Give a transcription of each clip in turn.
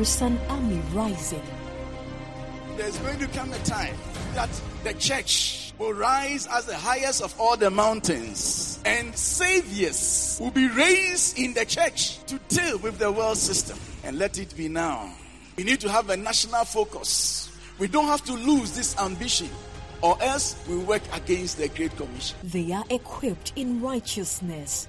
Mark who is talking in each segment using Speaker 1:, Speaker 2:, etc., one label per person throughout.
Speaker 1: Jerusalem army rising.
Speaker 2: There's going to come a time that the church will rise as the highest of all the mountains, and saviors will be raised in the church to deal with the world system. And let it be now. We need to have a national focus. We don't have to lose this ambition, or else we work against the Great Commission.
Speaker 1: They are equipped in righteousness.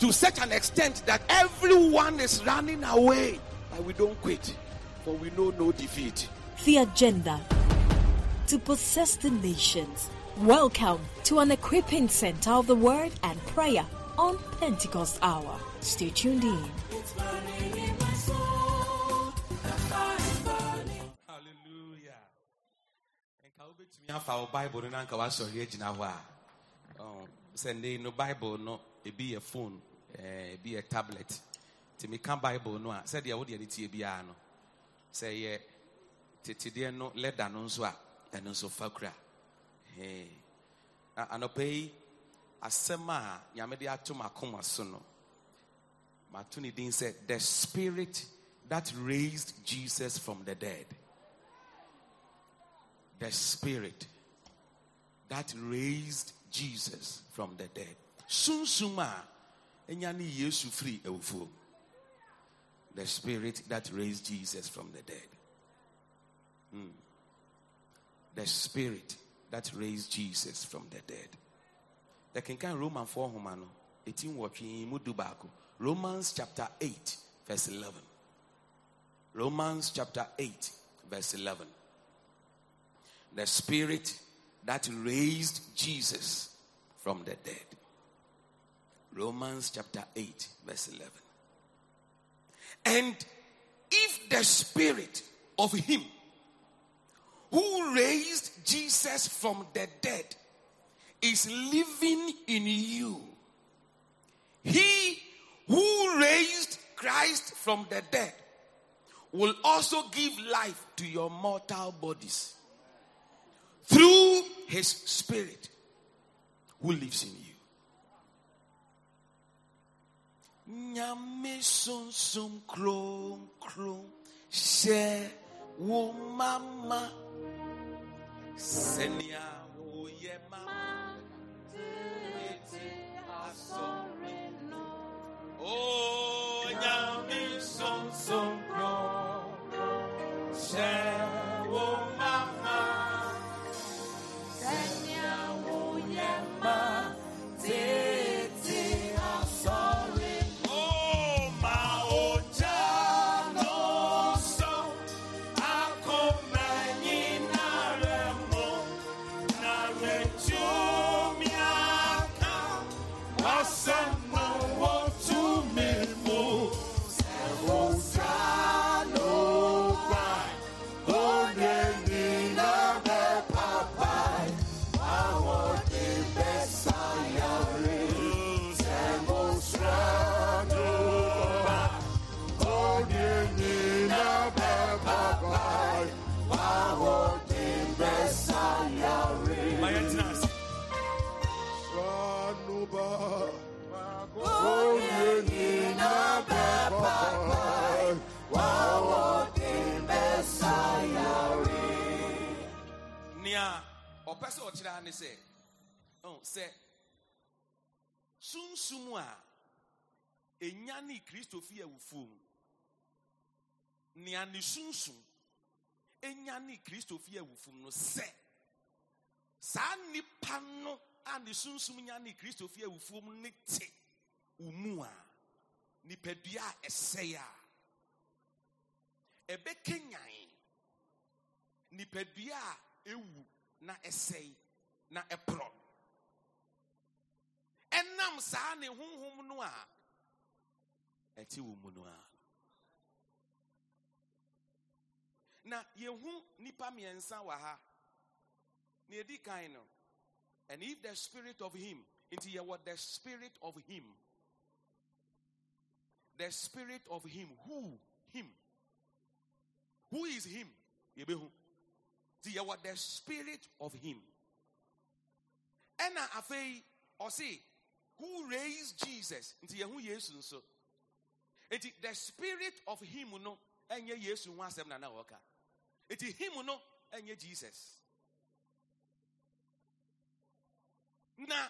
Speaker 3: to such an extent that everyone is running away. But we don't quit, for we know no defeat.
Speaker 1: The agenda to possess the nations. Welcome to an equipping center of the word and prayer on Pentecost Hour. Stay tuned in.
Speaker 3: Hallelujah. nka wobɛtumi afa wo bible no na nka woasɔre agyina hɔ a ɔn, sɛ no bible no ebi yɛ phone eh, ebi yɛ tablet. Nti meka bible no a sɛdeɛ wodeɛ ne tie biara no. Sɛ yɛ tetedeɛ no leda no nso a ɛno nso fa kura. Hee. A- anɔpa yi asɛm a nyame m'akoma so no mato ne din the spirit that raised jesus from the dead. The spirit that raised jesus from the dead. Sunsum a the spirit that raised jesus from the dead. Hmm. the spirit that raised jesus from the dead. Yɛkenkan romanfoɔ nhoma no ɛtim wɔtwe mu du baako romans chapter 8 verse 11 romans chapter 8 verse 11 the spirit that raised jesus from the dead romans chapter 8 verse 11 and if the spirit of him who raised jesus from the dead is living in you. He who raised Christ from the dead will also give life to your mortal bodies through his spirit who lives in you. Nyame sunsum kron kron she wo mama? Senia ɛnya ne kristo fi awufuo mu nea ne sunsum ɛnya ne kristo fi awufuo mu no sɛ saa nipa no a ne sunsum nya ne kristo fi awufuo mu ne te wo mu a nipadua a ɛsɛe a ɛbɛkenyan nipadua a ewu na ɛsɛe na ɛporɔ ɛnam saa ne honhom no a ɛte wɔ mu no a na yɛhu nipa mmiɛnsa wɔ ha. Na yɛdi kan no and if the spirit of him nti yɛwɔ the spirit of him. The spirit of him who? Him. Who is him? Yɛbɛhu. Nti yɛwɔ the spirit of him. Ɛna afei ɔse who raised jesus? Nti yɛhu yesu nso nti the spirit of him no ɛnyɛ yesu ho na na wɔka nti him no ɛnyɛ jesus. Na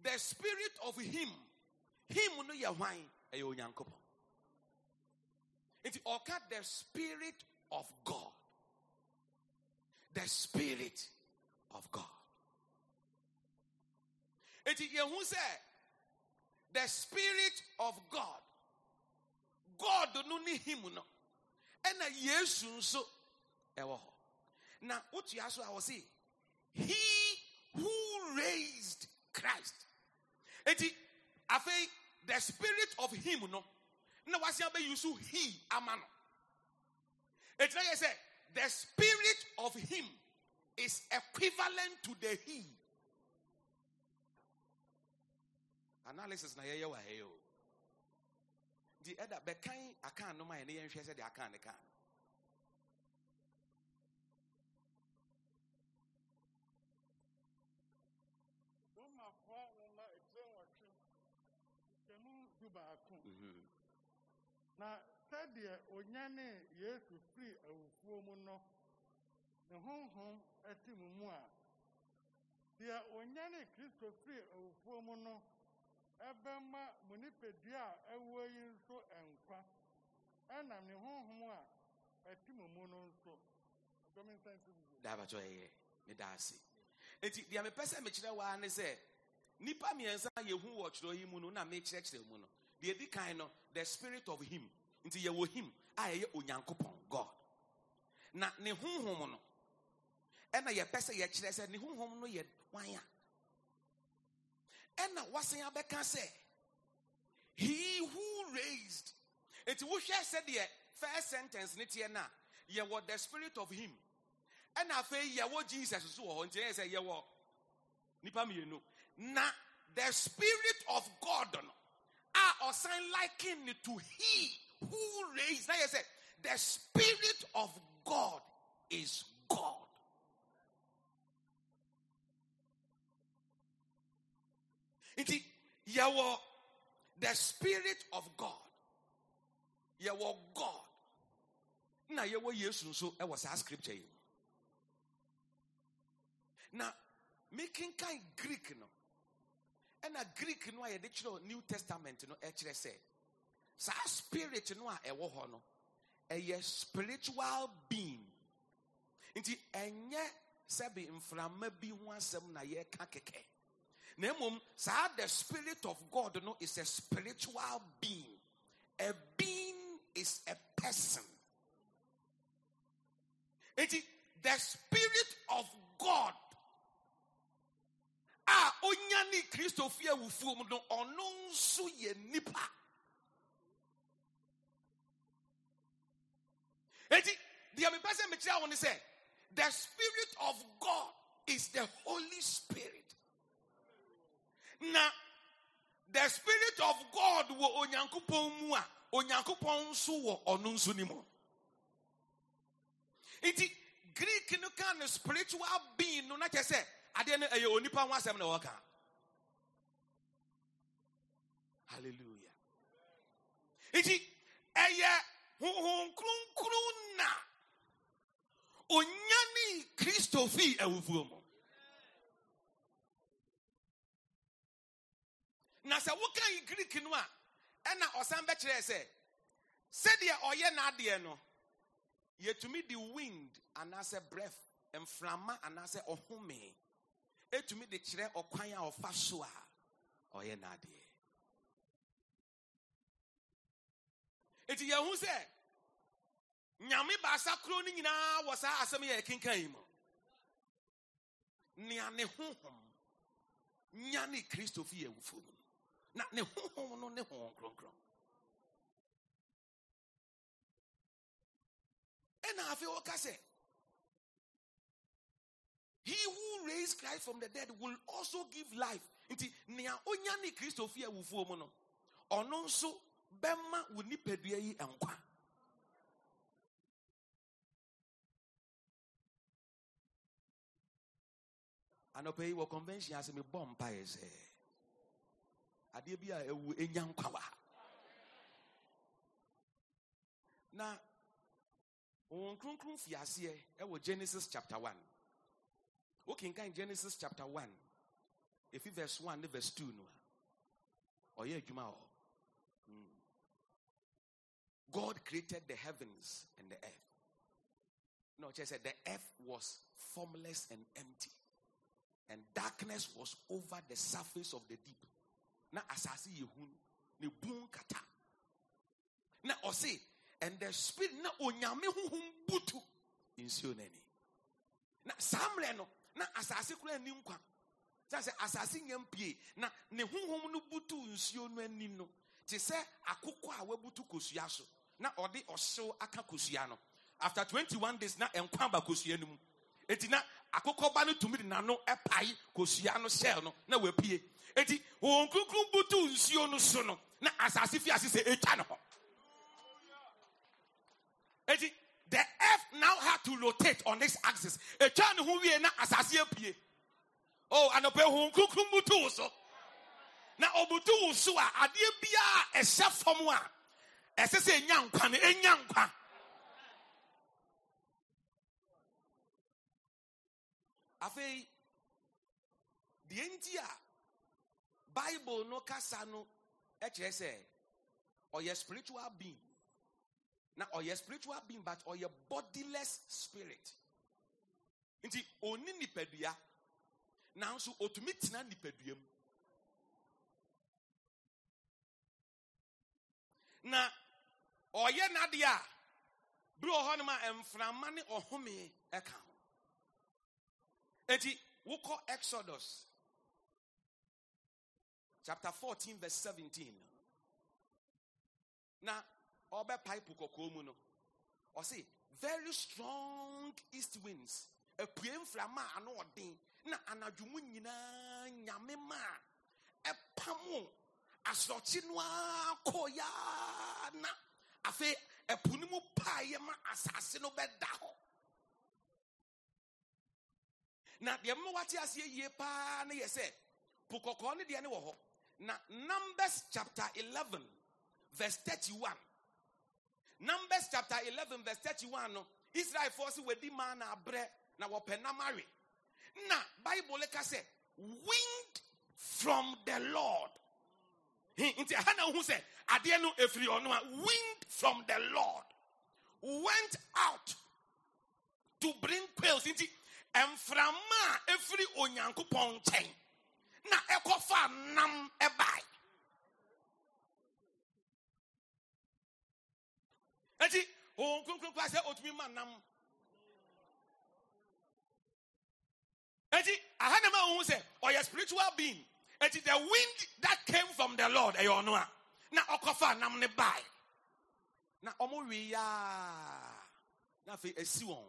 Speaker 3: the spirit of him him no yɛ hwan ɛyɛ onyankopɔn nti ɔka the spirit of god. The spirit of god. Nti yɛhu sɛ the spirit of god god no ne him no. Ɛna yesu nso ɛwɔ hɔ. Na wotua so a wɔ se he who raised christ. Eti afei the spirit of him no na wasi abɛyi so he ama no. Na yɛ sɛ the spirit of him is equivalent to the he. Analysis na yɛyɛ wɔ ha di ɛda bɛkan akan nom a yɛne yɛnhwɛ sɛ de akan ne kan.
Speaker 4: Romafoɔ nwoma etire nwɔtwe nkyɛmu du baako. Na sɛdeɛ onyane Yesu firi awufuo mu no, ne honhom ɛte mo mu a, deɛ onyane Kristo firi awufuo mu no, ɛbɛma mo nipadua a ɛwɔ yi nso nkwa. Ɛnam ne honhom a ɛte mo mu
Speaker 3: deɛ mepɛ sɛ mekyerɛ waa ne sɛ nnipa mmiɛnsa a yɛhu wɔ kyerɛ yi mu no na mekyerɛkyerɛ mu no deɛ di kan no the spirit of him. Nti yɛwɔ him a ɛyɛ onyankopɔn god. Na ne honhom no ɛna yɛpɛ sɛ yɛkyerɛ sɛ ne honhom no yɛ wan a ɛna wasan abɛka sɛ he who raised enti wohwɛ sɛdeɛ first sentence ne teɛ no a yɛwɔ the spirit of him. Ɛna afei yɛwɔ jesus so wɔ hɔ. Nti ɛyɛ sɛ yɛwɔ nipa mmienu. Na the spirit of god no a ɔsan liken to he who raised na yɛ sɛ the spirit of god is yɛwɔ the spirit of god. Yɛwɔ god. Na yɛwɔ yesu nso ɛwɔ saa scripture mu na mekenkan greek no ɛna greek no a yɛde new testament no ɛkyerɛ sɛ saa spirit no a ɛwɔ hɔ no ɛyɛ spiritual being. Nti ɛnyɛ sɛbi mframa bi ho asɛm na yɛka kɛkɛ na mmom the spirit of god no is a spiritual being. A being is a person. Nti the spirit of god a onya ne kristo fi awufuo mu no ɔno nso yɛ nipa eti deɛ mepɛ sɛ the spirit of god is the holy spirit na the spirit of god wɔ onyankopɔn mu a onyankopɔn nso wɔ ɔno nso ne mu. Nti greek no ka spiritual being no na kyerɛ sɛ no ɛyɛ onipa ho asɛm na wɔka hallelujah. Nti ɛyɛ honhom kronkron na onyane kristo fii awufuo na sɛ wokan greek no a ɛna ɔsan bɛkyerɛ sɛ sɛdeɛ ɔyɛ n'adeɛ no yɛtumi de wind anaasɛ breath mframa anaasɛ ɔhome ɛtumi de kyerɛ ɔkwan a ɔfa so a ɔyɛ n'adeɛ. Eti yɛn ho sɛ nyame baasa koro no nyinaa wɔ saa asɛm yɛ kenkan yi mu. Nea ne honhom nya ne kristo fi yɛ awufo mu na ne honhom no ne honhom kronkron. Ɛna afei wɔka sɛ he who raised christ from the dead will also give life. Nti nea onya ne kristo fi awufuo mu no ɔno nso bɛma wo nipadua yi nkwa. Anɔpɛ yi wɔ convention ase mebɔ mpaeɛ sɛ adeɛ bi a na wɔn kronkron fi genesis chapter 1 wokenkan genesis chapter 1 ɛfi verse 1 ne verse 2 no a ɔyɛ adwuma wɔ hɔ. Mm. god created the heavens and the earth. No just said the earth was formless and empty and darkness was over the surface of the deep na asase yɛ hu ne bun kata. Na ɔse and the spirit na onyame honhom butu. Nsuo n'ani na saa mmerɛ no na asase kora ani nkwa. Sɛ sɛ asase nya mpie na ne honhom no butu nsuo no ani no. Te sɛ akokɔ a wabutu kosua so na ɔde ɔhyew aka kosua no. After 21 days na nkwa ba kosua no mu. Eti na no tumi de n'ano ɛpae kosua no shell no na wapue eti wɔn butu no so no na asase fi ase etwa the earth now had to rotate on this axis. Etwa ne ho wie na asase apue. Oh anɔpɛ wɔn kunkun butu so. Na ɔbutu wo so a adeɛ biara ɛhyɛ fam a ɛsɛ sɛ enya nkwa no enya nkwa. afei bible no kasa no kyerɛ sɛ ɔyɛ spiritual being. Na ɔyɛ spiritual being but ɔyɛ bodiless spirit. Nti ɔni nipadua nanso ɔtumi tena nipadua mu. Na ɔyɛ n'adeɛ a bere wɔ hɔnom a mframa ne ɔhome ɛka ho. Eti, wokɔ Exodus chapter 14 verse 17. Na ɔbɛ pipe kɔkɔɔ mu no. Ɔse, very strong east winds. Apue mframa a ano ɔden na anadwo mu nyinaa nyame ma a ɛpamo asorɔkye no ara na afei ɛpo no mu paeɛ ma asase no bɛda hɔ. na deɛ mma wate aseɛ yie paa ne yɛ sɛ po kɔkɔɔ ne deɛ ne wɔ hɔ na numbers chapter 11 verse 31 numbers chapter 11 verse 31 no israelfoɔ sɛ wɔadi maa na abrɛ na wɔpɛ nam awe na bible ka say, wind from the lord. Nti aha na wohu sɛ adeɛ no ɛfiri ɔno a wind from the lord went out to bring quails. Nti mframa a ɛfiri onyankopɔn nkyɛn na ɛkɔfa nam ɛbae. Enti honhom kronkron koraa sɛ ɔtumi ma nam. Enti aha na ma wohu sɛ ɔyɛ spiritual being. Enti the wind that came from the lord ɛyɛ ɔno a na ɔkɔfa nam ne bae. Na ɔmo wie yaa. Na afei asi wɔn.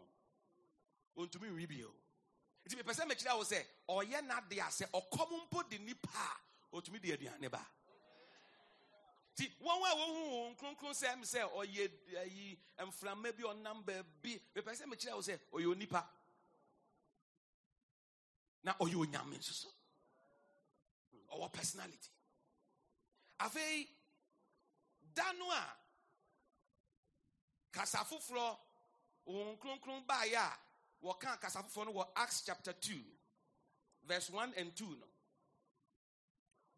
Speaker 3: Ɔntumi nwi bio nti mepɛ sɛ mekyerɛ wo sɛ ɔyɛ n'ade a sɛ ɔkɔm mpo de nipa a ɔtumi de aduane ba. Nti wɔn a wɔhu wɔn kronkron sɛ m sɛ ɔyɛ ayi mframa bi ɔnam baabi mepɛ sɛ mekyerɛ wo sɛ ɔyɛ onipa. Na ɔyɛ onyame nso so ɔwɔ personality. Afei da no a kasa foforɔ wɔn kronkron baeɛ a wɔka kasa foforɔ no wɔ acts chapter 2 verse 1 and 2 no.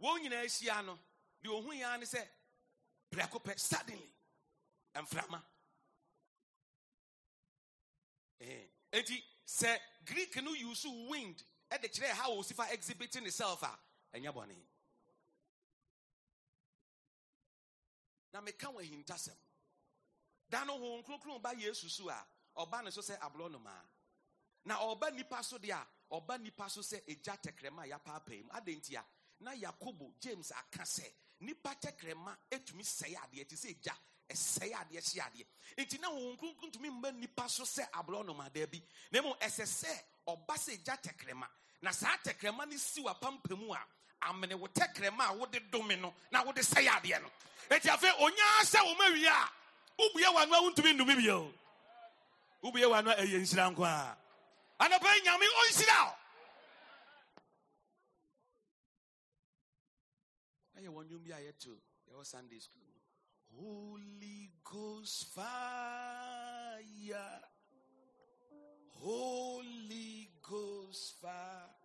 Speaker 3: Wɔn nyinaa ahyia no deɛ ɔhu yɛa ne sɛ prɛko pɛ suddenly mframa. Enti sɛ greek no use wind ɛde kyerɛ how wɔsi fa exhibiting itself a ɛnyɛ bɔne. Na meka wɔ ahintasɛm. Da no honhom kronkron ba yesu so a ɔba ne so sɛ aborɔ nomaa na ɔba nipa so deɛ a ɔba nipa so sɛ egya tɛkrɛma a mu. Adɛn nti na yakobo james aka sɛ nipa tɛkrɛma etumi sɛe adeɛ te sɛ egya ɛsɛe adeɛ hye adeɛ. Nti na wɔn kronkron tumi mma nipa so sɛ aborɔnomadaa bi na mmom ɛsɛ sɛ ɔba sɛ gya tɛkrɛma. Na saa tɛkrɛma no si wapampa mu a amene wo tɛkrɛma a wode dome no na wode sɛe adeɛ no. Enti afei onyaa sɛ wo ma wie a wobue w'ano a wontumi nnome bio. Wobue w'ano a ɛyɛ anɔpa yi nyame ɔnhyira na yɛwɔ nnwom bi a yɛto yɛwɔ sunday school. Holy ghost fire. Holy ghost fire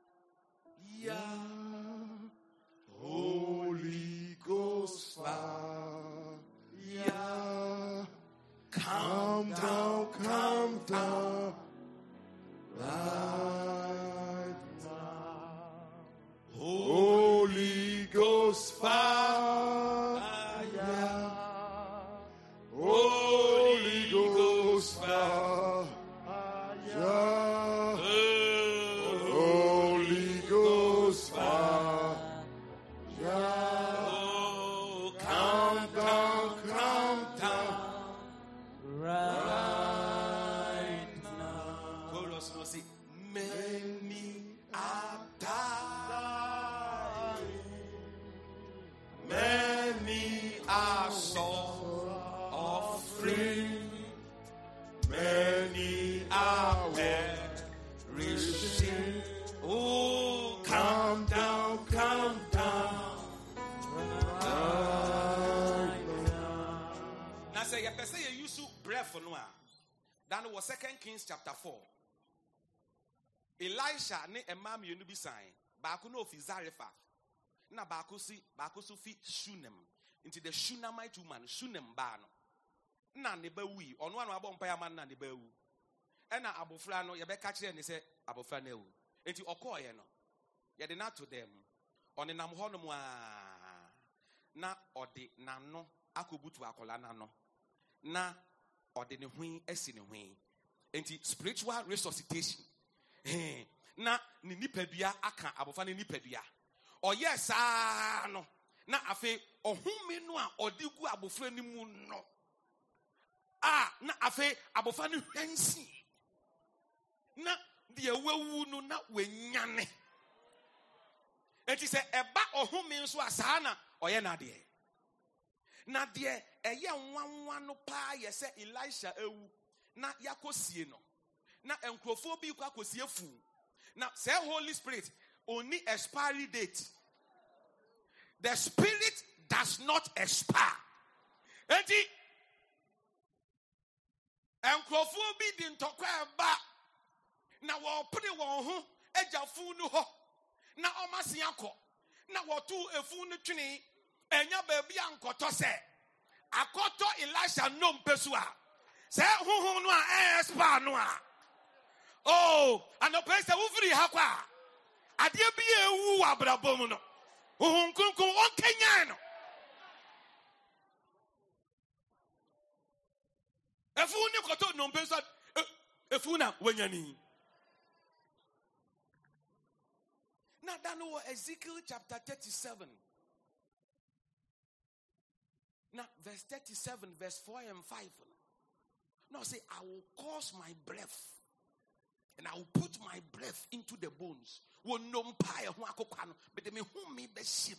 Speaker 3: ne mmaa mmienu bi san baako na ofi zarefa. Na baako si baako so fi shunem. Nti the shunamite woman shunem baa no. Na ne ba wui. Ɔno ano abɔ mpa ama na ne ba wu. Ɛna abofra no yɛbɛka kyerɛ ne sɛ abofra no awu. Nti ɔkɔɔyɛ no. Yɛde no ato dɛm. Ɔnenam hɔ nom a na ɔde n'ano akɔbutu akɔla n'ano. Na ɔde ne hwen asi ne hwen. Nti spiritual resuscitation. Na ne nipadua aka abɔfra ne nipadua. Ɔyɛ saa no na afei ɔhome no a ɔde gu abɔfra no mu no a na afei abɔfra no hwansi na deɛ wawu no na wanyane. Enti sɛ ɛba ɔhome nso a saa na ɔyɛ n'adeɛ. Na deɛ ɛyɛ nwanwa no paa yɛ sɛ elisha awu na yɛakɔsie no. Na nkurɔfoɔ bi kɔ akɔsie fu na sɛ holy spirit only expiry date. The spirit does not expire. Enti nkurɔfoɔ bi di ntɔkwa ɛba na wɔpere wɔn ho agya fu no hɔ na ɔmase akɔ na wɔto efu no twene ɛnya baabi a nkɔtɔ sɛ akɔtɔ elisha nnompe so a. Sɛ honhom no a ɛyɛ spa no a o anɔpɛ sɛ wofiri ha kɔ a adeɛ bi a ɛwu wɔ abrabɔ mu no. Honhom kronkron ɔnkanyan no. Efu ne kɔtɔ nnompe so a e- efu na wanyani na da no wɔ ezekiel chapter 37 Now, verse 37, verse 4 and 5. Now, say, I will cause my breath and I will put my breath into the bones. No, but me bɛhyim.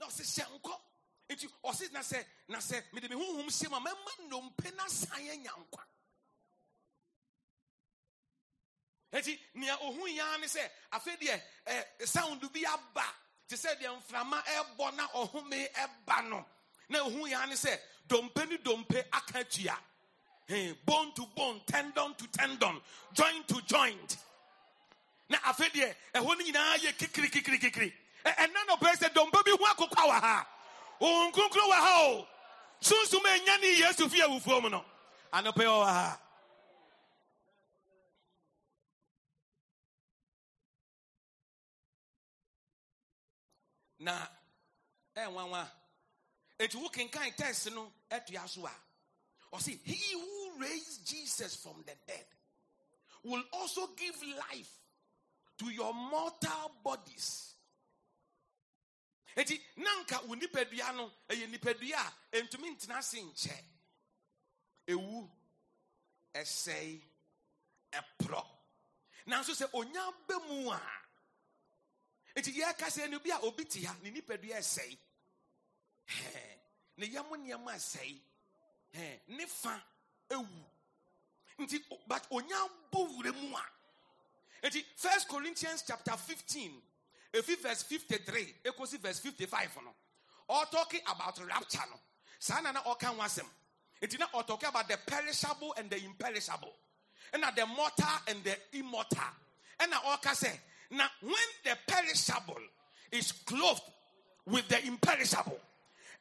Speaker 3: Na ɔse hyɛ nkɔ. Nti ɔse na sɛ na sɛ mede me honhom hyɛ ma mɛma nnompe na san anya nkwa. Enti nea ohun ya ne sɛ afei deɛ eh, sound bi aba te sɛ deɛ mframa ɛbɔ na ɔhome ɛba no na ohun ya ne sɛ dompe ne dompe aka tua Hey, bone to bone tendon to tendon joint to joint. Na afei deɛ ɛhɔ no nyinaa yɛ kikiri kikiri kikiri ɛna na ɔbɛyɛ sɛ dompe bi ho akokwa wɔ ha ohun kronkron wɔ ha o sunsun enya ne yesu fi awufuo mu no. Anɔpɛ wɔ ha. na ɛnwanwa eti wo kenkan text no ɛtoa so a ɔsi he who raised jesus from the dead will also give life to your mortal bodies. Eti nanka wo no ɛyɛ nipadua a ntumi ntena nkyɛ. Ewu ɛsɛe ɛporɔ. Nanso sɛ onya ba mu a eti yɛka sɛ no bi a obi te ne nipadua ɛsɛe. Ne yam nneɛma ɛsɛe ne fa ewu. Nti but onya bɔ mu a. Eti first corinthians chapter fifteen efi verse fifty-three ekosi verse fifty-five no all talking about rapture no. Saa na ɔka ho asɛm eti na talking about the perishable and the imperishable. Ɛna the mortal and the immortal. Ɛna ɔka sɛ na when the perishable is clothed with the imperishable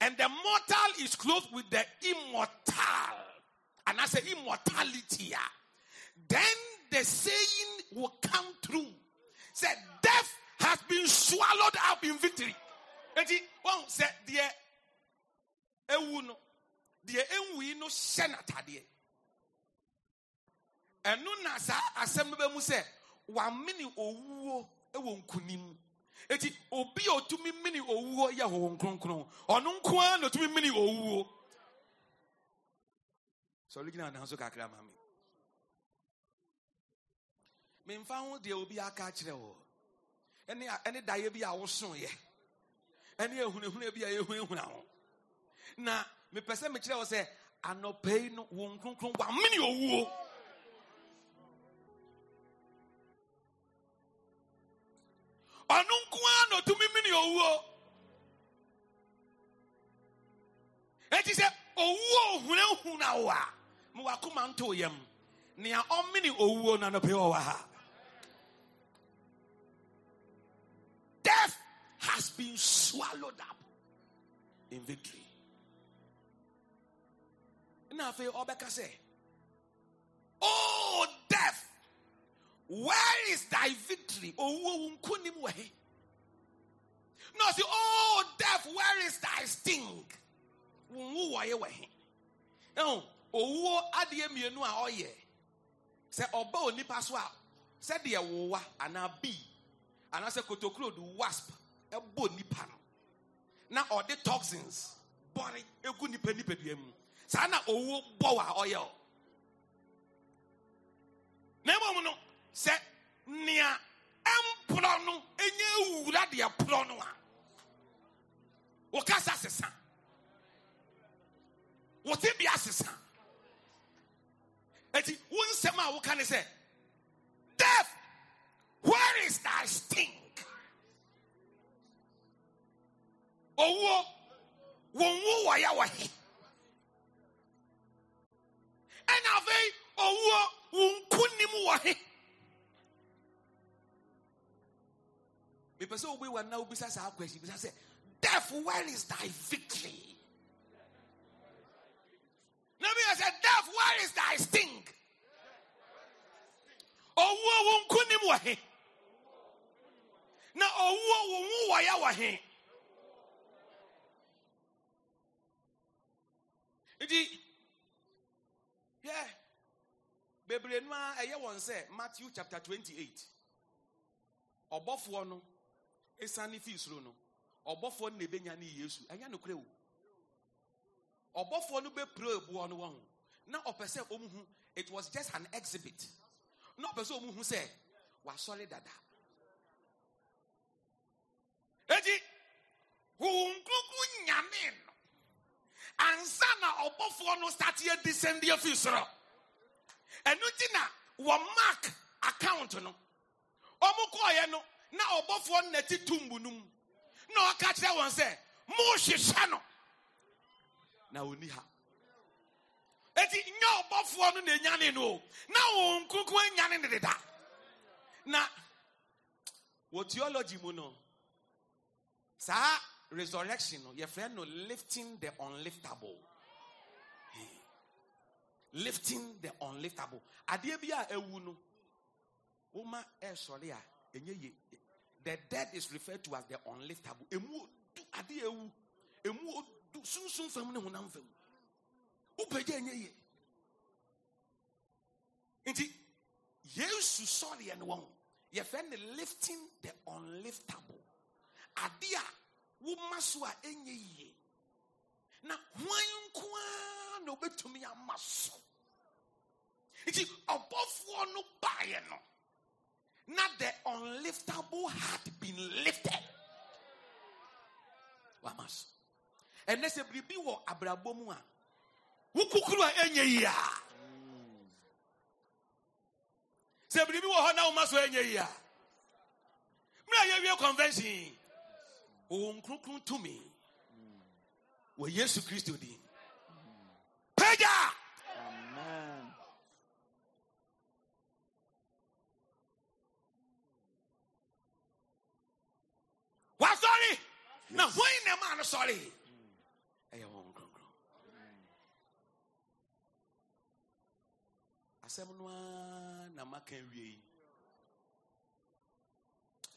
Speaker 3: and the mortal is clothed with the immortal. And I say immortality ah, then the saying will come true. Said death has been swallowed up in victory. Eti wɔn sɛ deɛ ewu no deɛ ewu no hyɛ n'atadeɛ. Ɛno na saa asɛm no bɛ mu sɛ wamene owuo nkunim eti obi a otumi mene owuo yɛ honhom kronkron. Ɔno nko na otumi mene owuo. Sɔre gyina adan so kakra ma me. Memfa ho deɛ obi aka akyerɛ wɔ. Ɛne ɛne daeɛ bi a wosoeɛ. Ɛne ahunahuna bi a yɛhunahuna ho. Na mepɛ sɛ mekyerɛ wɔ sɛ anɔpa yi no wo nkronkron wamene owuo. Ɔno ɔtumi mene owuo eti sɛ owuo ohunahuna wo a ma wakoma nto yam nea ɔmene owuo no anɔpa yi ɔwɔ ha death has been swallowed up in victory. Na afei ɔbɛka sɛ, Oh death, where is thy victory? Owuo wo nkonim wɔ? Na ɔsi, Oh death, where is thy sting? Wo nwu wɔyɛ wɔ he? Ɛho, owuo adeɛ mmienu a ɔyɛ. Sɛ ɔba onipa so a, sɛdeɛ wowa anaa bii anaasɛ kotokuro de wasp ɛbɔ nipa no na ɔde toxins bɔre egu nipa nipadua mu saa na owuo bɔ wa ɔyɛ o na mmom no sɛ nea ɛmporɔ no enye ewura deɛ porɔ no a wɔkasa sesa wɔte bi asesa eti wo nsɛm a woka ne sɛ death where is thy sting? Owuo, wɔn wo wɔ ya wɔ he? Ɛna afei, owuo, wɔn nkunim wɔ he? Mepɛ sɛ obi wɔ na obisa saa question bisa sɛ, death, where is thy victory? Yɛ sɛ, death, where is thy sting? Owuo, wɔn nkunim wɔ he? na owuo wo mu wɔ ya wɔ he nti hwɛ bebree no a ɛyɛ wɔn matthew chapter 28 ɔbɔfoɔ no ɛsiane fii soro no ɔbɔfoɔ no na ɛbɛnya ne yesu ɛnyɛ nokorɛ o ɔbɔfoɔ no bɛpire ɛboɔ no wɔ na ɔpɛ sɛ ɔmu it was just an exhibit. Na ɔpɛ sɛ ɔmu hu sɛ dada. Eti huhun kunkun nyame no ansa na ɔbɔfoɔ no start yɛ descend yɛ fi soro. Ɛnu ti na wɔ mark account no ɔmo kɔɔyɛ no na ɔbɔfoɔ no n'ati tumbu no mu na ɔka kyerɛ wɔn sɛ mo hyehyɛ no. Na oni ha. Eti nyɛ ɔbɔfoɔ no na enyane no na wɔn kunkun enyane ne deda. Na wɔ theology mu no. saa resurrection no yɛfrɛ no lifting the unliftable. Lifting the unliftable. Adeɛ bi a ewu no woma ɛsɔre a enye ye the dead is referred to as the unliftable. Emu odu adeɛ ewu. Emu odu sunsun fam ne honam fam. Wopagya enye ye. Nti yesu sɔreɛ no wɔn yɛfrɛ no lifting the unliftable. Ade a wo ama so a ɛnyɛ yie na hwan nko ara na obɛtumi ama so? Nti ɔbɔfoɔ no baeɛ no na the unliftable had been lifted. Wama so ɛnɛ sɛ biribi wɔ abrabɔ mu a wokukuru a ɛnyɛ yie a. Sɛ biribi wɔ hɔ na woma so ɛnyɛ yie a. Mmerɛ a yɛwie convention. Wɔwɔ nkronkron tumi. Wɔ yesu kristo din. Pagya sɔre ɛyɛ wɔn nkronkron asɛm no ara na maka wie yi.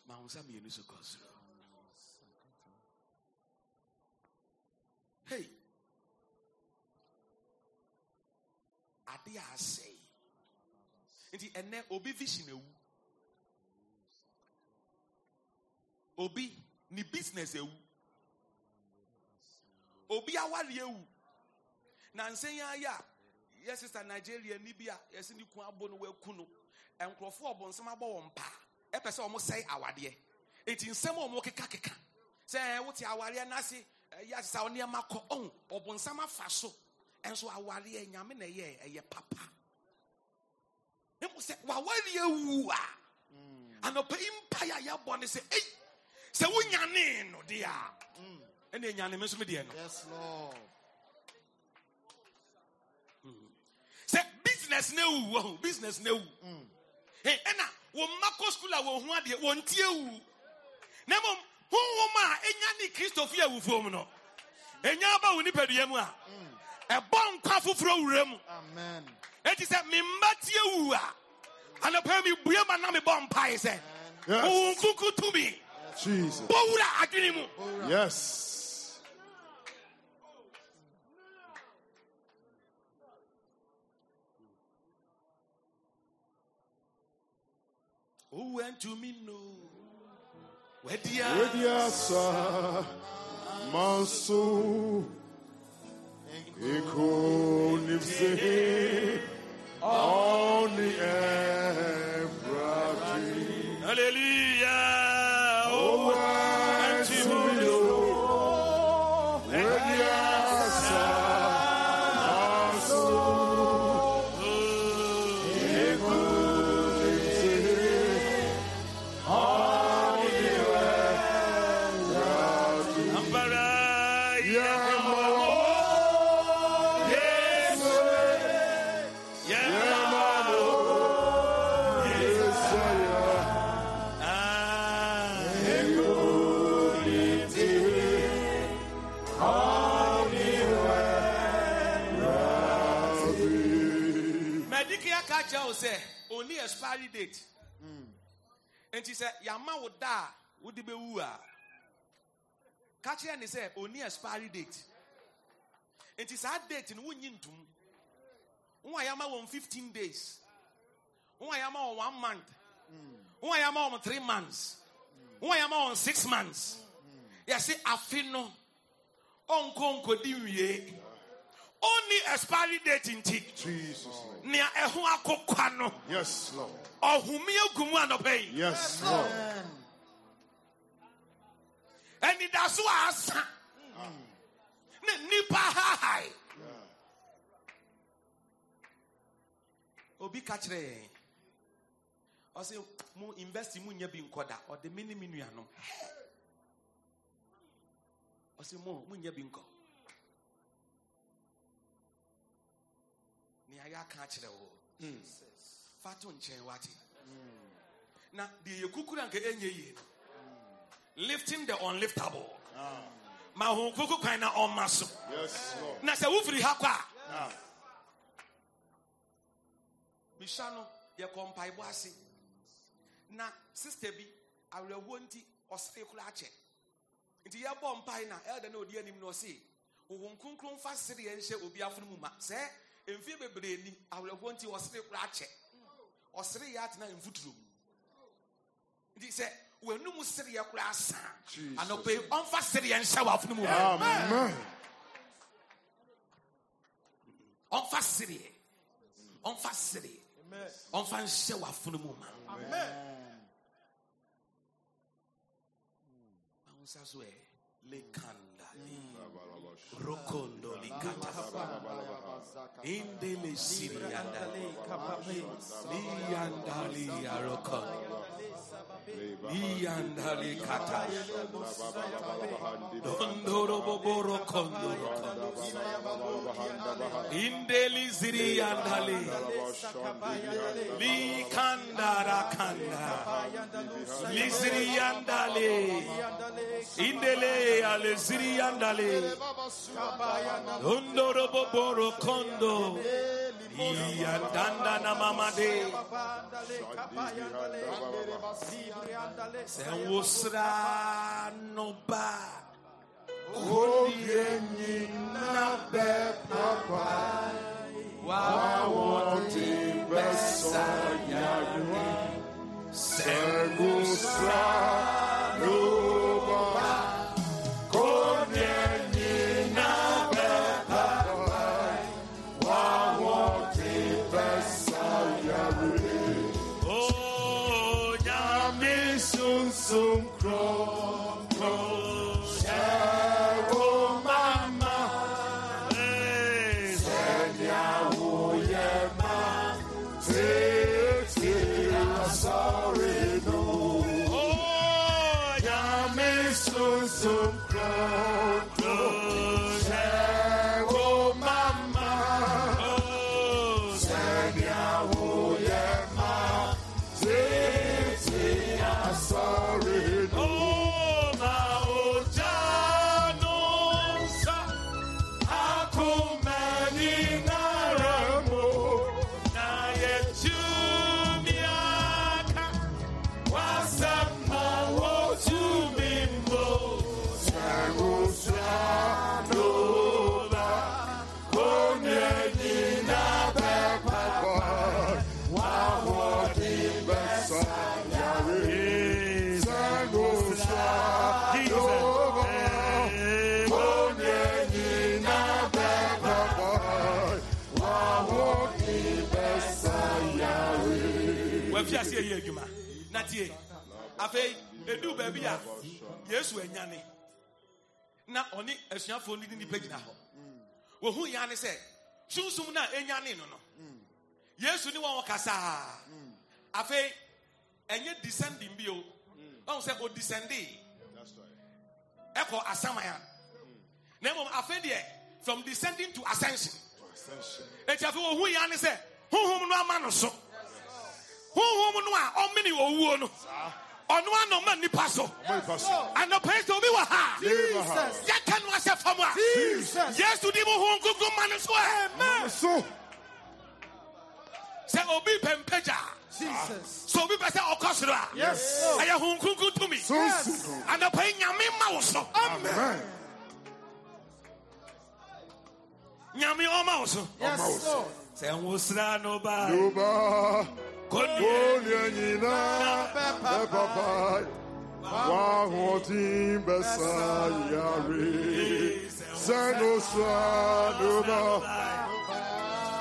Speaker 3: Maho nsa mmienu so kɔ soro hei ade a asɛe nti ɛnɛ obi vision ewu obi ne business ewu obi awari ewu. Na nsɛn ya. Ayɛ a yɛ sista nigeria ni bi a yɛsi ne kun abo no waku no nkurɔfoɔ ɔbɔnsɛm abɔ wɔn paa ɛpɛ sɛ wɔn sɛe awadeɛ eti nsɛm a wɔn keka. Keka sɛ wote awareɛ n'ase ɛyɛ asesa wɔn nneɛma kɔ ɔn ɔbɔnsɛm afa so. Ɛnso awareɛ nyame na ɛyɛ ɛyɛ papa. Emu sɛ wawari ewu a. Anɔpɛ yi mpa yɛ a yɛbɔ ne sɛ ɛyi sɛ wonyane no deɛ a ɛna ɛnyane me nso me deɛ no
Speaker 5: Yes, Lord. Hmm.
Speaker 3: sɛ business na ewu business na ewu hmm. Hey, ɛna wɔn mma kɔ school a wɔn ho adeɛ wɔn ti ewu na mmom honhom a enya ne kristo fi awufuo mu no enya aba wo nipadua mu a hmm. ɛbɔ nkwa foforɔ wura mu
Speaker 5: Amen.
Speaker 3: eti sɛ me mma ti a anɔpɛ mi bue ma na mi bɔ mpae sɛ
Speaker 5: Yes.
Speaker 3: nkuku tumi
Speaker 5: Jesus.
Speaker 3: bɔwura adwene mu.
Speaker 5: Yes.
Speaker 3: Who went to me? No? Where dear?
Speaker 5: Ediasa Manso Ekonipse Oni Ebrati
Speaker 3: wo sɛ ɔni expiry date. Nti sɛ yɛama wo da a wode bɛwu a. Ka kyerɛ ne sɛ ɔni expiry date. Nti saa date no wonyi ntom wo a yɛama wɔn 15 days. Wo a yɛama wɔn 1 month. Wo a yɛama wɔn 3 months. Wo a yɛama wɔn 6 months. Yɛse afe no. Ɔnkɔ nkɔdi nwie ɔnni expiry date nti
Speaker 5: Jesus name.
Speaker 3: nea ɛho akokwa no.
Speaker 5: Yes, Lord.
Speaker 3: ɔhome agu mu anɔpɛ yi
Speaker 5: Yes, Lord.
Speaker 3: anidaso a asa. Ne nnipa hahae obi ka kyerɛ yɛn ɔsɛ mo invest mu nyɛ bi nkɔda ɔde me ne me nuanom ɔsɛ mo mo nyɛ bi nkɔ nea yɛaka akyerɛ wo fa to nkyɛn wate na deɛ yɛkukura nka ɛnyɛ yie no lifting the unliftable. Ma ho koko kwan na ɔma so na sɛ wofiri ha kɔ a mehwa no yɛkɔ mpaebɔ ase na sister bi awerɛhoɔ nti ɔsere kora akyɛ nti yɛbɔ mpae na ɛda na ɔdi anim na ɔse honhom kronkron fa sereɛ nhyɛ obi afono mu ma. Sɛ mfie bebree ni awerɛhoɔ nti ɔsere kora akyɛ. Ɔsere yɛ atena mfuturo mu. Nti sɛ w'anum sereɛ koraa asa anɔpɛ yi, ɔmfa sereɛ nhyɛ w'afono mu. Ɔmfa sereɛ ɔmfa sereɛ ɔmfa nhyɛ w'afono mu ma. Ahusa so ɛ lekandali rokondo likata indele siriandali liyandali arokondo liyandali kata dondoro boboro kondoro kondo indeli ziriyandali likandara kanda liziriyandali indele ale ziriyandali dondoro boboro kondo. Iyandanda na mamade sɛ wosra no ba. Oye nyina bɛpapa wawote bɛsa yare sɛ wosra no ba Sunsum Kro, afei edu baabi a yesu anyane na ɔne asuafoɔ no ne nipa gyina hɔ wohu ya ne sɛ sunsum no a ɛnyane no no yesu ne wɔn wɔ kasaa afei ɛnyɛ descending bio ɔhu sɛ odescendee ɛkɔ asaman na mmom afei deɛ from descending to ascension. Eti afei wohu ya ne sɛ honhom no ama no so. Honhom no a ɔmene owuo no ɔno anoma nnipa so anɔpɛi sɛ obi wɔ ha. Yɛka no ahyɛ fam a yesu di mu ho nkonkro ma no so ɛ sɛ obi pɛ mpagya a sɛ obi pɛ sɛ ɔkɔ soro a.
Speaker 6: Yes.
Speaker 3: ɛyɛ ho nkonkro tumi
Speaker 6: Sunsum.
Speaker 3: anɔpɛi nyame ma wo so
Speaker 6: Amen.
Speaker 3: nyame ɔma wo so
Speaker 6: Yes,
Speaker 3: sɛ wosra no ba
Speaker 6: Yoba,
Speaker 3: kɔnnua
Speaker 6: Onye nyina bɛpapa, w'ahoɔden bɛsa yare. Sɛ no soa noba,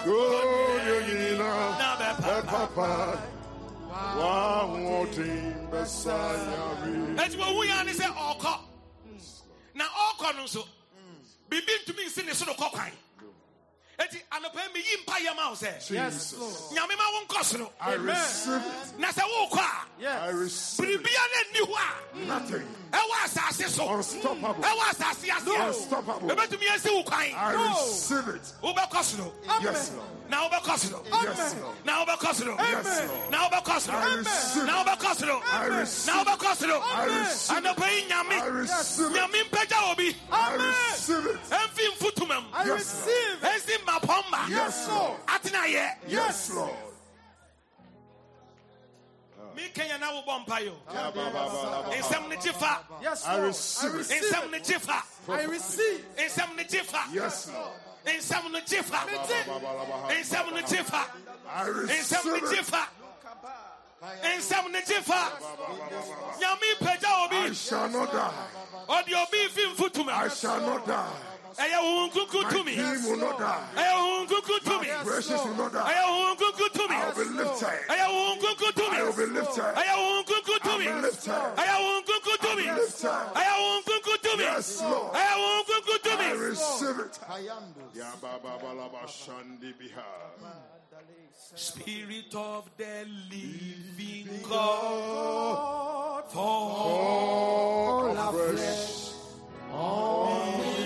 Speaker 6: onye nyina bɛpapa, w'ahoɔden bɛsa yare.
Speaker 3: ɔkɔ na enti anɔpɛ meyi mpa yɛ ma wo sɛ nyame ma wo nkɔ
Speaker 6: I receive it.
Speaker 3: na sɛ worekɔ a
Speaker 6: I receive it.
Speaker 3: biribia no nni hɔ
Speaker 6: Nothing
Speaker 3: a asase so
Speaker 6: unstoppable.
Speaker 3: ɛwɔ asase aseɛ
Speaker 6: Unstoppable.
Speaker 3: ɛbɛtumi asi wo kwan
Speaker 6: I receive it.
Speaker 3: wobɛkɔ soro
Speaker 6: Yes, Lord.
Speaker 3: na wobɛkɔ soro
Speaker 6: Yes, Lord.
Speaker 3: Na wobɛkɔ soro
Speaker 6: Yes, Lord.
Speaker 3: na wobɛkɔ
Speaker 6: I
Speaker 3: soro
Speaker 6: receive
Speaker 3: na
Speaker 6: it.
Speaker 3: wobɛkɔ soro
Speaker 6: I receive
Speaker 3: na
Speaker 6: it.
Speaker 3: wobɛkɔ soro
Speaker 6: I receive it.
Speaker 3: anɔpɛ yi
Speaker 6: I
Speaker 3: nyame
Speaker 6: receive it.
Speaker 3: nyame mpagya obi.
Speaker 6: I receive it.
Speaker 3: ɛmfi mfutuma mu
Speaker 6: Yes, Lord.
Speaker 3: ɛnsi mmapɔmma
Speaker 6: Yes, Lord.
Speaker 3: atenayɛ
Speaker 6: Yes, Lord.
Speaker 3: mekɛnyɛ na wobɔ mpa yo. Nsɛm no gye fa
Speaker 6: I receive it.
Speaker 3: nsɛm no gye fa
Speaker 6: I receive.
Speaker 3: nsɛm no gye fa
Speaker 6: Yes, Lord.
Speaker 3: Nsɛm no gye fa nsɛm no gye fa
Speaker 6: I
Speaker 3: nsɛm no
Speaker 6: receive
Speaker 3: gye
Speaker 6: it.
Speaker 3: fa nsɛm ne gye fa nyame pagya
Speaker 5: I
Speaker 3: obi.
Speaker 5: Shall not die.
Speaker 3: ɔde obi fi mfutuma
Speaker 5: I shall not die.
Speaker 3: ɛyɛ kuku
Speaker 5: My
Speaker 3: tumi
Speaker 5: dream will not die.
Speaker 3: ɛyɛ kuku
Speaker 5: My
Speaker 3: tumi
Speaker 5: precious will not die.
Speaker 3: ɛyɛ honhom kuku tumi
Speaker 5: I will be lifted.
Speaker 3: ɛyɛ honhom kuku tumi
Speaker 5: I will be lifted.
Speaker 3: ɛyɛ honhom kuku tumi ɛyɛ honhom kuku tumi ɛyɛ honhom kuku tumi
Speaker 5: Yes, Lord.
Speaker 3: ɛyɛ honhom kuku
Speaker 5: I receive it.
Speaker 3: Spirit of the living God, fall
Speaker 5: All fresh.
Speaker 3: oh,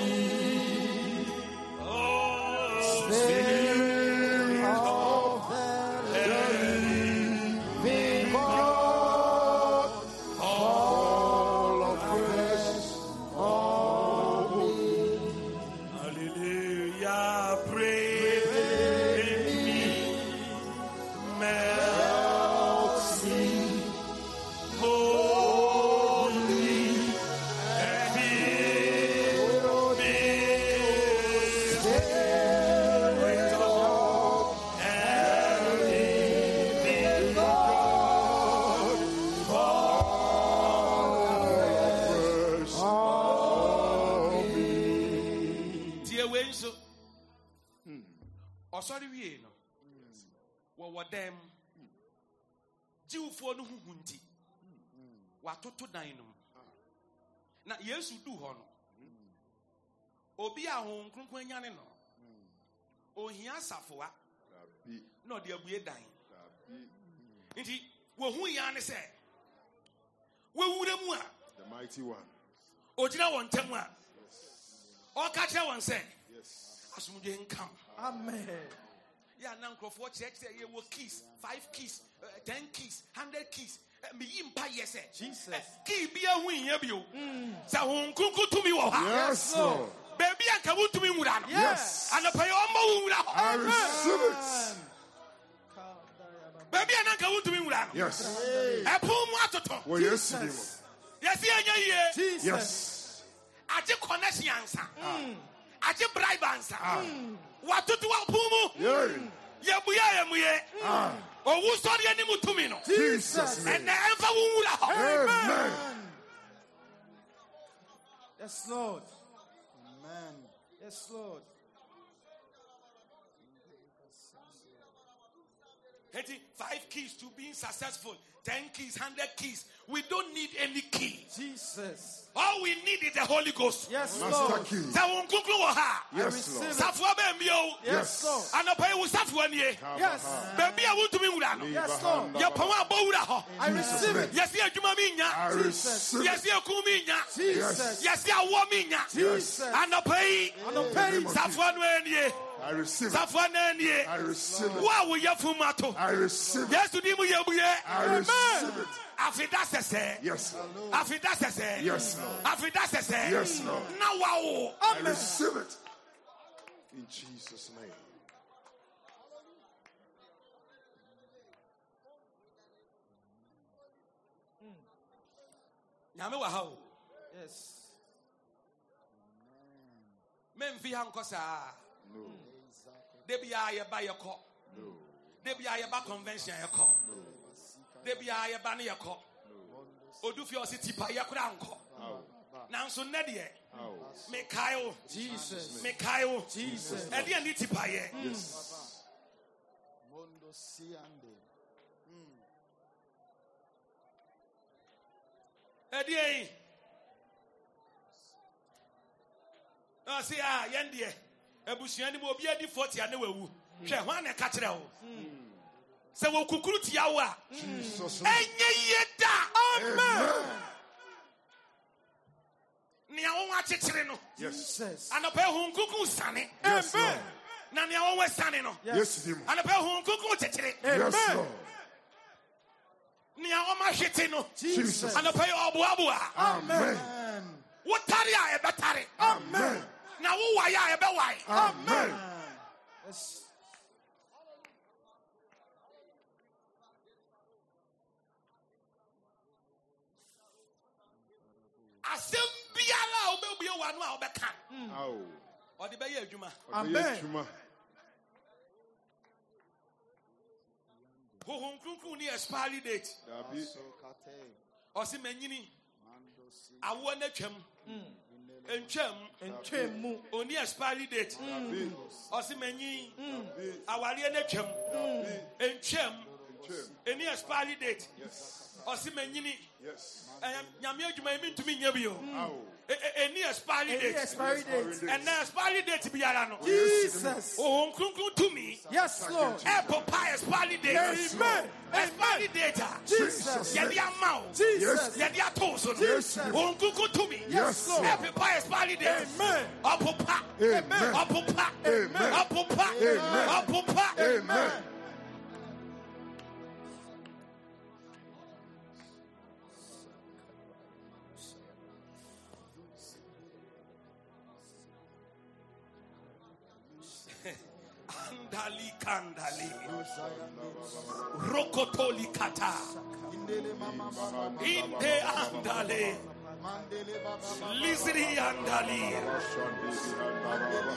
Speaker 3: wɔwɔ dan mu jiwfoɔ no huhu nti watoto dan no mu. Na yesu duu hɔ no obi a honhom kronkron anyane no ohia asafoa na ɔde abue dan. Nti wohu ya ne sɛ wɔwura mu a
Speaker 5: The mighty one.
Speaker 3: ogyina wɔn ntam a ɔka kyerɛ wɔn sɛ asomdwe nkam
Speaker 6: Amen.
Speaker 3: Yɛ ana nkurɔfoɔ kyerɛkyerɛ yɛwɔ keys five keys uh, ten keys hundred keys. Eh, meyi mpa yɛ sɛ
Speaker 6: Jesus.
Speaker 3: eh, key bia ho nhia bio. Sɛ honhom kronkron tumi wɔ ha
Speaker 5: Yes, Lord.
Speaker 3: baabi a nka wotumi nwura no.
Speaker 5: Yes.
Speaker 3: anɔpa yi ɔmma wo nwura
Speaker 5: I
Speaker 3: hɔ
Speaker 5: receive it.
Speaker 3: baabi a na nka wotumi nwura no.
Speaker 5: Yes.
Speaker 3: ɛpon mu atoto
Speaker 5: Well, yes, Dimo.
Speaker 3: yɛsi ɛnyɛ yie.
Speaker 5: Yes.
Speaker 3: agye connection ansa agye bribe ansa ah. hmm. watoto wapon mu
Speaker 5: Yay. Hmm.
Speaker 3: yɛbuya yɛmuye
Speaker 5: Ah. Hmm.
Speaker 3: owu sɔre anim tumi no
Speaker 5: Jesus' name.
Speaker 3: ɛnɛ ɛmfa wo nwura hɔ
Speaker 5: Amen.
Speaker 6: Yes, Lord. Amen. Yes, Lord.
Speaker 3: Five keys to being successful, ten keys, hundred keys. We don't need any key.
Speaker 6: Jesus.
Speaker 3: All we need is the Holy Ghost.
Speaker 6: Yes,
Speaker 5: Master
Speaker 6: Lord.
Speaker 5: key.
Speaker 3: Sɛ wo nkunkun wɔ.
Speaker 5: Yes, Lord.
Speaker 3: Safoa bɛn mi o.
Speaker 6: Yes, Lord.
Speaker 3: Anɔpa yi wo safoa nie.
Speaker 6: Yes.
Speaker 3: Baabi a wotumi nwura no.
Speaker 6: Yes, Lord.
Speaker 3: Yɛpɔn a bɔ wura hɔ.
Speaker 6: I receive it.
Speaker 3: Yɛsi adwuma mi
Speaker 5: I
Speaker 3: nya.
Speaker 5: receive it.
Speaker 3: Yɛsi ekun mi nya.
Speaker 6: Jesus.
Speaker 3: Yɛsi awɔ mi nya.
Speaker 6: Jesus.
Speaker 3: Anɔpa yi.
Speaker 6: Anɔpa yi.
Speaker 3: Safoa no anie.
Speaker 5: I receive it.
Speaker 3: Safoa no anie.
Speaker 5: I receive it.
Speaker 3: Wo a wo yɛ fun ma to.
Speaker 5: I receive it.
Speaker 3: Yesu di mu yɛ mu yɛ.
Speaker 5: I receive it.
Speaker 3: afida sɛsɛ
Speaker 5: Yes, Lord.
Speaker 3: afida sɛsɛ
Speaker 5: Yes, Lord.
Speaker 3: afida sɛsɛ
Speaker 5: Yes, Lord.
Speaker 3: na wawo
Speaker 5: I receive it. In Jesus' name. Hmm.
Speaker 3: nyame wɔ ha o
Speaker 6: Yes.
Speaker 3: memfi ha nkɔ saa
Speaker 5: No.
Speaker 3: da biaa yɛba yɛkɔ
Speaker 5: No.
Speaker 3: da biaa yɛba convention yɛkɔ da biaa yɛba ne yɛkɔ odu fie ɔse tipa yɛkora nkɔ
Speaker 5: Ow.
Speaker 3: nanso nnɛ deɛ
Speaker 5: Ow.
Speaker 3: mekae wo
Speaker 6: Jesus.
Speaker 3: mekae wo
Speaker 6: Jesus.
Speaker 3: ɛdeɛ ne tipayɛ
Speaker 5: Yes.
Speaker 6: Mondo siande.
Speaker 3: ɛdeɛ hmm. yi ɔse a yɛn deɛ abusua no mu obi adi 40 a ne wawu hwɛ hɔ a na ɛka kyerɛ wo sɛ wɔkukuru tia wo a
Speaker 5: Jesus' name.
Speaker 3: ɛnyɛ yie da
Speaker 5: Amen.
Speaker 3: nea wɔn akyekyere no
Speaker 5: Yes.
Speaker 6: Jesus.
Speaker 3: anɔpɛ ho nkunkun sane
Speaker 5: Yes, Lord.
Speaker 3: na nea wɔn sane no
Speaker 5: Yes, Dimo.
Speaker 3: anɔpɛ ho nkunkun kyekyere
Speaker 5: Yes, Lord.
Speaker 3: nea wɔn ahwete no
Speaker 5: Jesus.
Speaker 3: anɔpɛ yi ɔboaboa
Speaker 5: Amen.
Speaker 6: Amen.
Speaker 3: wotare a ɛbɛtare
Speaker 5: Amen.
Speaker 3: Na wowae a ɛbɛwae
Speaker 5: Amen.
Speaker 6: Yes.
Speaker 3: asɛm biara a wobɛbue w'ano a wobɛka
Speaker 5: Ow.
Speaker 3: ɔde bɛyɛ adwuma
Speaker 6: Amen.
Speaker 5: Juma.
Speaker 3: honhom ni expiry date
Speaker 5: Dabi.
Speaker 3: ɔse manyini awoɔ no atwam ntwam
Speaker 7: ntwam mu
Speaker 3: ɔni expiry date manyin
Speaker 5: Dabi.
Speaker 3: awareɛ no atwam ntwam
Speaker 5: Twem.
Speaker 3: expiry date
Speaker 5: Yes.
Speaker 3: ɔse manyini
Speaker 5: Yes.
Speaker 3: ɛyɛ nyame adwuma yi mentumi nyɛ bio
Speaker 5: Ow.
Speaker 3: Ɛni expiry
Speaker 7: ɛni
Speaker 3: date.
Speaker 7: expiry date.
Speaker 3: Ɛnɛ expiry date biara no.
Speaker 7: Jesus.
Speaker 3: Honhom kronkron tumi
Speaker 7: yes lord.
Speaker 3: Ɛpopa expiry date.
Speaker 7: Amen.
Speaker 3: Expiry date. A
Speaker 7: jesus.
Speaker 3: Yɛde ama wo
Speaker 7: jesus.
Speaker 3: Yɛde ato so no.
Speaker 7: Jesus.
Speaker 3: honhom kronkron tumi
Speaker 7: yes lord.
Speaker 3: ɛpopa expiry date.
Speaker 7: Amen.
Speaker 3: Ɔpopa
Speaker 5: Amen.
Speaker 3: ɔpopa
Speaker 5: Amen.
Speaker 3: ɔpopa
Speaker 5: Amen.
Speaker 3: ɔpopa
Speaker 5: Amen.
Speaker 3: Andali kandali. Rokotoli kata. Inde andale. Lisri andali.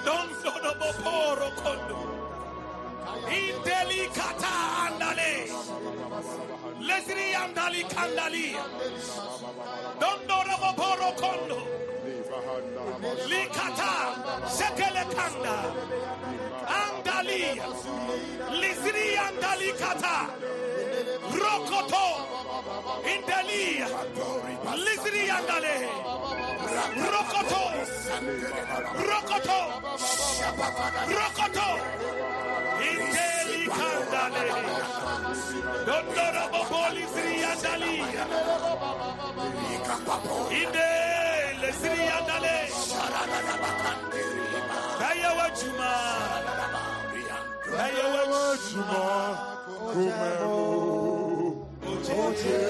Speaker 3: Don dodo boporo kondo. Indeli kata andale. Lisri andali kandali. Don dodo boporo kondo likata sekele kanda andali lisri andali kata rokoto indali lisri andale rokoto rokoto rokoto indeli kandale dondoro bobo lisri andali inde lisri andale Kaya wajuma Kaya wajuma yɛdi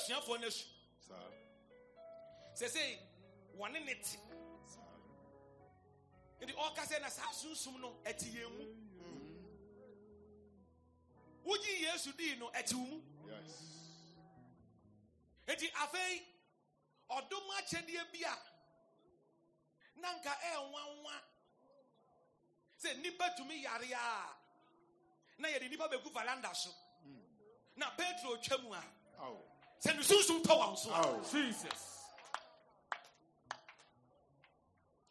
Speaker 3: asuafoɔ no asu. Sɛsei wɔne ne te. Nti ɔka sɛ na saa sunsum no ɛte yɛn mu. Wogye yesu dii no ɛte wo mu. Nti afei ɔdom akyɛdeɛ bi a na nka ɛnwanwa. Sɛ nnipa tumi yare a na yɛde nnipa bɛgu valanda so. Na petro twa mu a. sɛ ne sunsum tɔ wɔn so a
Speaker 5: Ow.
Speaker 3: jesus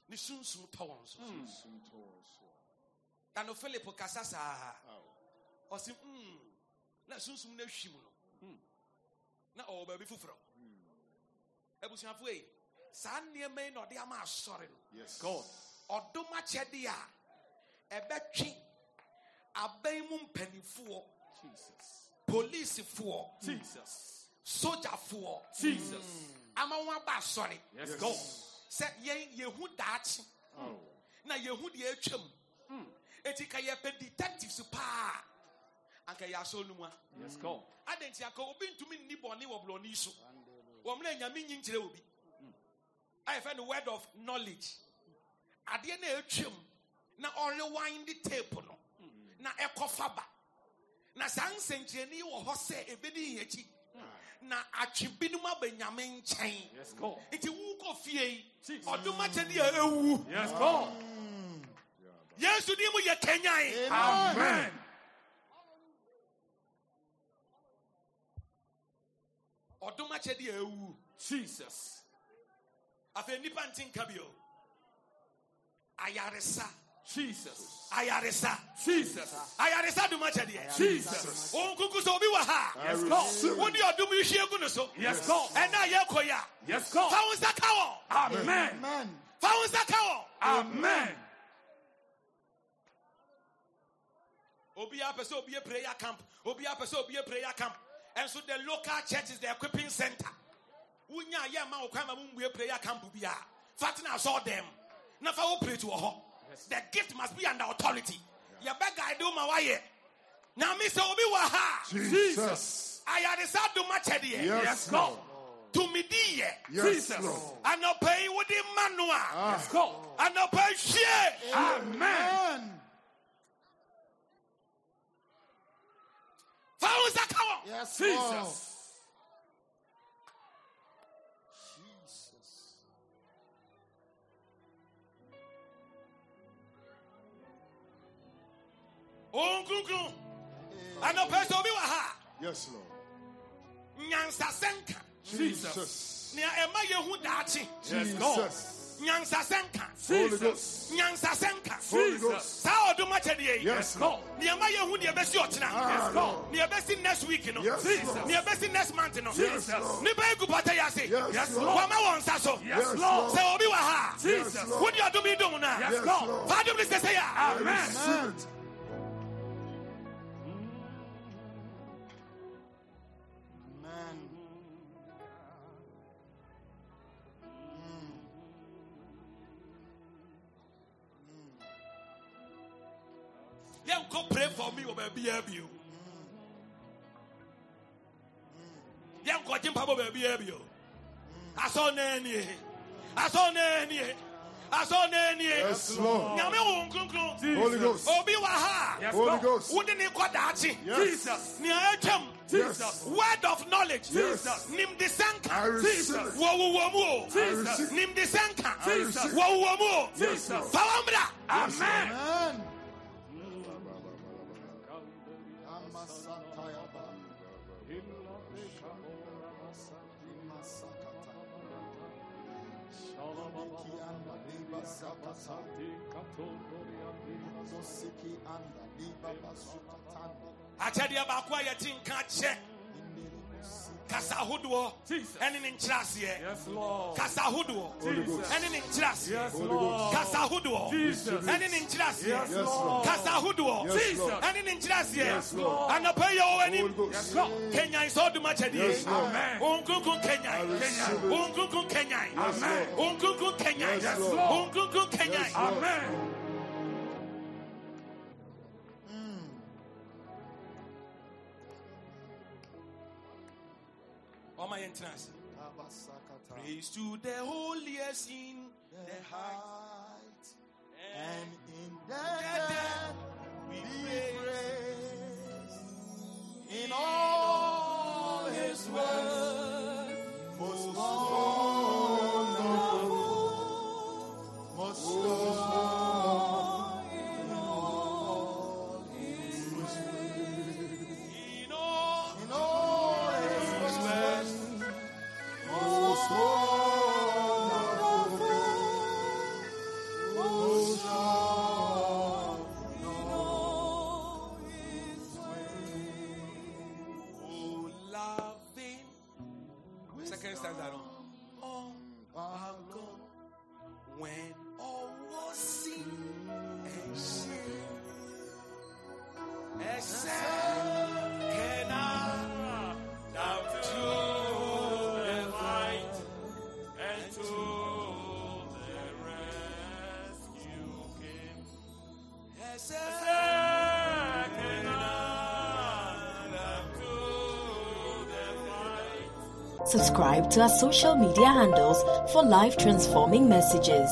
Speaker 3: ne sunsum tɔ wɔn so
Speaker 5: Sum toss.
Speaker 3: na no philip kasa saa.
Speaker 5: Ow.
Speaker 3: ɔse mm, na sunsum no ahwim no. Na ɔwɔ baabi foforɔ. Abusuafo yi saa nneɛma yi na ɔde ama asɔre no.
Speaker 5: Yes.
Speaker 3: ɔdom akyɛde a ɛbɛtwe aban mu mpanimfoɔ polisifoɔ
Speaker 7: jesus
Speaker 3: sogyafoɔ
Speaker 7: jesus.
Speaker 3: Ama wɔn aba asɔre sɛ yɛn yɛhu daakye
Speaker 5: Ow.
Speaker 3: na yɛhu deɛ atwam eti ka yɛpɛ detectives paa anka yɛ asɔ no mu a nti anka obi ntumi nni bɔne wɔ borɔni so wɔm na nyame nyi nkyerɛ obi. Ayɛ fɛ no word of knowledge. Adeɛ na ɛtwam na ɔrewind tape no. Na ɛkɔ faba na saa nsɛnkyerɛnne wɔ hɔ sɛ ɛbɛdi yɛ akyi. Na atwe binom aba nyame nkyɛn
Speaker 7: Yes, God.
Speaker 3: nti wokɔ fie yi
Speaker 7: Jesus.
Speaker 3: ɔdom akyɛde a ɛwu
Speaker 7: Yes, God.
Speaker 3: yesu din mu yɛ kanyan
Speaker 7: Amen.
Speaker 3: ɔdom akyɛde a ɛwu
Speaker 7: Jesus.
Speaker 3: afei nnipa nte nka bio ayaresa
Speaker 7: Jesus.
Speaker 3: ayaresa.
Speaker 7: Jesus.
Speaker 3: ayaresa dom akyɛdeɛ
Speaker 7: Jesus.
Speaker 3: ɔnkuku sɛ obi wɔ ha.
Speaker 7: Yes, God.
Speaker 3: wode ɔdom yi hwie gu no so
Speaker 7: Yes, God.
Speaker 3: ɛna yɛkɔ yi a
Speaker 7: Yes,
Speaker 3: fa
Speaker 7: God.
Speaker 3: wo nsa ka wɔ
Speaker 7: Amen.
Speaker 3: fa wo nsa ka wɔ
Speaker 7: Amen.
Speaker 3: obiara pɛ sɛ obie prayer camp. Obiara pɛ sɛ obie prayer camp. And so the local church is the equipping center. Wonya yɛ ma wo kwan ma mombue prayer camp biara fa tena asɔ dɛm na fa wo prate wɔ the gift must be under authority. Yɛbɛguide wo ma woayɛ nyame sɛ obi wɔ ha.
Speaker 5: Jesus.
Speaker 3: ayaresa dom akyɛdeɛ
Speaker 5: Yes, God.
Speaker 3: tumidi yɛ
Speaker 5: Yes, Lord.
Speaker 3: anɔpa yi wode ma no a
Speaker 7: Yes, God.
Speaker 3: anɔpa hwie
Speaker 7: Amen.
Speaker 3: fa wo nsa ka wɔ
Speaker 6: Yes,
Speaker 7: Jesus.
Speaker 3: Ɔnkronkron anɔpa sɛ obi wɔ ha
Speaker 5: Yes, Lord.
Speaker 3: nyansasɛnka
Speaker 5: Jesus.
Speaker 3: nea ɛma yɛhu daakye
Speaker 7: Yes, God.
Speaker 5: Jesus.
Speaker 3: nyansasɛnka
Speaker 5: Holy
Speaker 7: Jesus.
Speaker 5: Ghost.
Speaker 3: nyansasɛnka
Speaker 5: Holy
Speaker 7: Jesus.
Speaker 5: Ghost.
Speaker 3: saa ɔdom akyɛdeɛ yi
Speaker 5: Yes,
Speaker 7: God.
Speaker 5: Lord.
Speaker 3: nea ɛma yɛhu deɛ ɛbɛsi ɔkyena
Speaker 5: Yes,
Speaker 7: God.
Speaker 3: nea ɛbɛsi next week no
Speaker 5: Yes,
Speaker 7: Jesus.
Speaker 5: Lord.
Speaker 3: nea ɛbɛsi next month no
Speaker 7: Jesus.
Speaker 3: nipa yi gu pata yi ase
Speaker 5: Yes,
Speaker 7: Yes,
Speaker 5: Lord.
Speaker 7: Lord.
Speaker 3: wɔma wɔn nsa so
Speaker 7: Yes,
Speaker 5: Yes,
Speaker 7: Lord.
Speaker 3: sɛ obi wɔ ha
Speaker 7: Jesus.
Speaker 5: Lord.
Speaker 3: wode ɔdom yi dom no a
Speaker 7: Yes,
Speaker 5: Yes,
Speaker 7: God.
Speaker 5: Lord.
Speaker 3: fa dom no sɛsɛ a
Speaker 5: I
Speaker 7: Amen.
Speaker 5: Receive it.
Speaker 3: yɛnkɔ pray for me wɔ baabiaa bio yɛnkɔ gye mpa bɔ baabiaa bio asɔ na anie asɔ na anie asɔ na anie
Speaker 5: Yes, Lord.
Speaker 3: nyame wo nkronkron
Speaker 5: Holy Ghost.
Speaker 3: obi wɔ ha.
Speaker 7: Yes,
Speaker 5: Holy
Speaker 7: God.
Speaker 5: Ghost.
Speaker 3: wode ne kɔ daakye.
Speaker 7: Jesus.
Speaker 3: nea atwam
Speaker 7: Jesus.
Speaker 3: word of knowledge.
Speaker 5: Yes.
Speaker 3: nimde
Speaker 5: I
Speaker 3: sɛnka
Speaker 5: receive it.
Speaker 3: wɔwowɔ mu o.
Speaker 7: Jesus.
Speaker 3: Nimde sɛnka
Speaker 7: Jesus.
Speaker 3: wɔwowɔ mu o
Speaker 7: Jesus.
Speaker 3: fa wɔ mmra
Speaker 7: Amen.
Speaker 3: akyɛdeɛ baako a yɛte nka kyɛ kasa ahodoɔ
Speaker 7: Jesus.
Speaker 3: ɛne ne nkyerɛaseɛ
Speaker 7: Yes, Lord.
Speaker 3: kasa ahodoɔ
Speaker 5: Ghost.
Speaker 3: ɛne ne nkyerɛaseɛ
Speaker 7: Yes,
Speaker 5: Holy
Speaker 7: Lord.
Speaker 3: kasa ahodoɔ
Speaker 7: Jesus.
Speaker 3: ɛne ne nkyerɛaseɛ
Speaker 7: Yes,
Speaker 5: Yes,
Speaker 7: Lord.
Speaker 5: Lord.
Speaker 3: kasa ahodoɔ
Speaker 5: Yes, Lord.
Speaker 3: ɛne ne
Speaker 5: Lord.
Speaker 3: anɔpa yi yɛ wɔ
Speaker 5: Holy
Speaker 3: anim
Speaker 5: Ghost.
Speaker 7: Yes, Lord.
Speaker 3: kenyan sɛ ɔdom akyɛdeɛ
Speaker 5: Yes, Lord.
Speaker 7: Amen.
Speaker 3: ɔnkronkron kenyan
Speaker 5: it.
Speaker 3: kenyan
Speaker 7: Amen.
Speaker 3: ɔnkronkron kenyan
Speaker 5: Yes,
Speaker 7: Lord.
Speaker 3: ɔnkronkron kenyan
Speaker 5: Yes, Lord.
Speaker 7: Amen.
Speaker 3: Ɔma yɛntena ase praise to the holiest in the height
Speaker 1: Subscribe to our social media handles for life transforming messages.